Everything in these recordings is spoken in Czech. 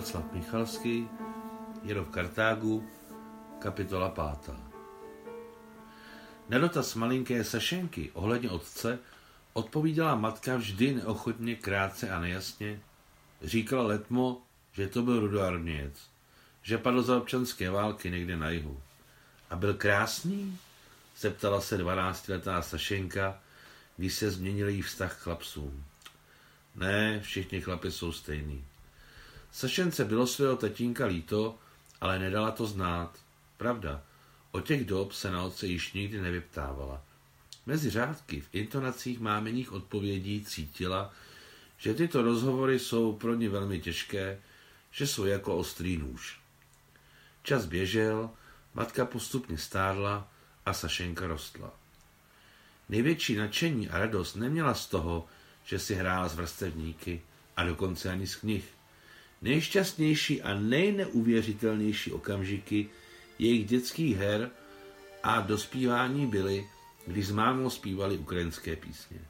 Václav Michalský, Jero v Kartágu, kapitola pátá. Na dotaz malinké Sašenky ohledně otce odpovídala matka vždy neochotně, krátce a nejasně. Říkala letmo, že to byl rudoarmějec, že padl za občanské války někde na jihu. A byl krásný? zeptala se dvanáctiletá Sašenka, když se změnil jí vztah k chlapcům. Ne, všichni chlapi jsou stejný. Sašence bylo svého tatínka líto, ale nedala to znát. Pravda, o těch dob se na otce již nikdy nevyptávala. Mezi řádky v intonacích mámeních odpovědí cítila, že tyto rozhovory jsou pro ně velmi těžké, že jsou jako ostrý nůž. Čas běžel, matka postupně stárla a Sašenka rostla. Největší nadšení a radost neměla z toho, že si hrála s vrstevníky a dokonce ani z knih. Nejšťastnější a nejneuvěřitelnější okamžiky jejich dětských her a dospívání byly, když s mámou zpívali ukrajinské písně.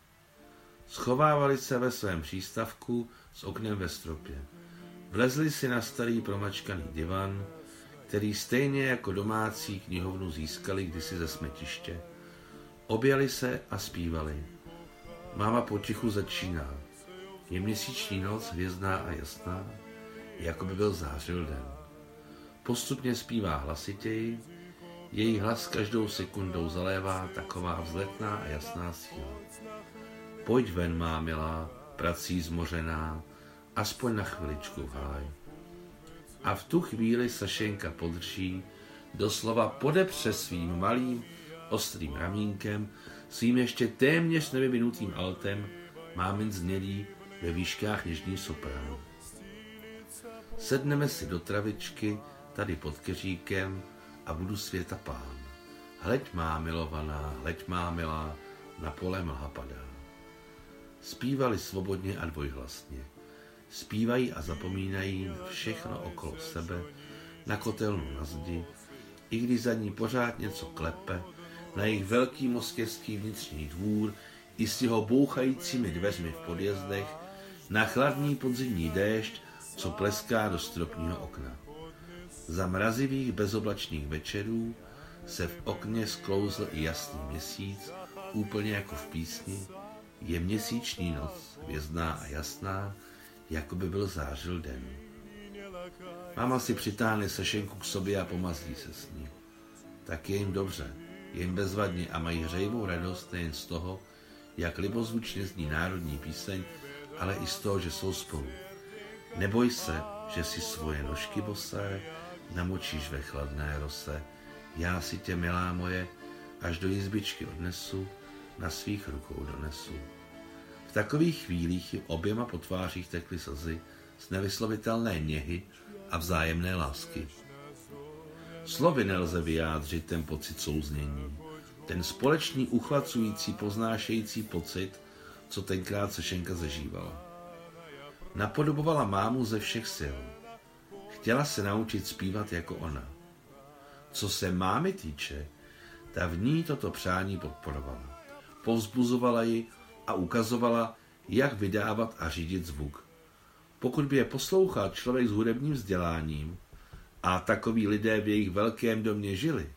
Schovávali se ve svém přístavku s oknem ve stropě. Vlezli si na starý promačkaný divan, který stejně jako domácí knihovnu získali kdysi ze smetiště. Objali se a zpívali. Máma potichu začíná. Je měsíční noc hvězdná a jasná, jako by byl zářil den. Postupně zpívá hlasitěji, její hlas každou sekundou zalévá taková vzletná a jasná síla. Pojď ven, má milá, prací zmořená, aspoň na chviličku háj. A v tu chvíli Sašenka podrží, doslova podepře svým malým, ostrým ramínkem, svým ještě téměř nevyvinutým altem, mámin znělý ve výškách něžný soprán. Sedneme si do travičky, tady pod keříkem a budu světa pán. Hleď má milovaná, hleď má milá, na pole mlha padá. Zpívali svobodně a dvojhlasně. Zpívají a zapomínají na všechno okolo sebe, na kotelnu na zdi, i když za ní pořád něco klepe, na jejich velký moskevský vnitřní dvůr i s jeho bouchajícími dveřmi v podjezdech, na chladný podzimní déšť, co pleská do stropního okna. Za mrazivých bezoblačných večerů se v okně sklouzl i jasný měsíc, úplně jako v písni, je měsíční noc, hvězdná a jasná, jako by byl zářil den. Máma si přitáhne sešenku k sobě a pomazlí se s ní. Tak je jim dobře, je jim bezvadně a mají hřejivou radost nejen z toho, jak libozvučně zní národní píseň, ale i z toho, že jsou spolu. Neboj se, že si svoje nožky bosé namočíš ve chladné rose. Já si tě, milá moje, až do jizbičky odnesu, na svých rukou donesu. V takových chvílích jim oběma po tvářích tekly slzy z nevyslovitelné něhy a vzájemné lásky. Slovy nelze vyjádřit ten pocit souznění. Ten společný uchvacující, poznášející pocit, co tenkrát Sešenka zažívala. Napodobovala mámu ze všech sil. Chtěla se naučit zpívat jako ona. Co se mámy týče, ta v ní toto přání podporovala. Povzbuzovala ji a ukazovala, jak vydávat a řídit zvuk. Pokud by je poslouchal člověk s hudebním vzděláním, a takoví lidé v jejich velkém domě žili,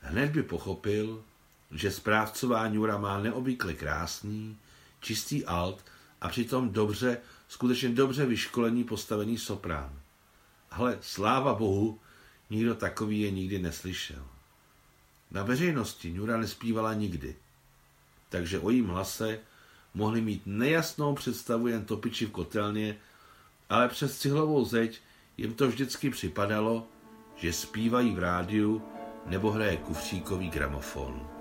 hned by pochopil, že správcová Ňura má neobvykle krásný, čistý alt a přitom dobře, skutečně dobře vyškolený postavený soprán. Ale sláva bohu, nikdo takový je nikdy neslyšel. Na veřejnosti Ňura nespívala nikdy, takže o jím hlase mohli mít nejasnou představu jen topiči v kotelně, ale přes cihlovou zeď jim to vždycky připadalo, že zpívají v rádiu nebo hraje kufříkový gramofon.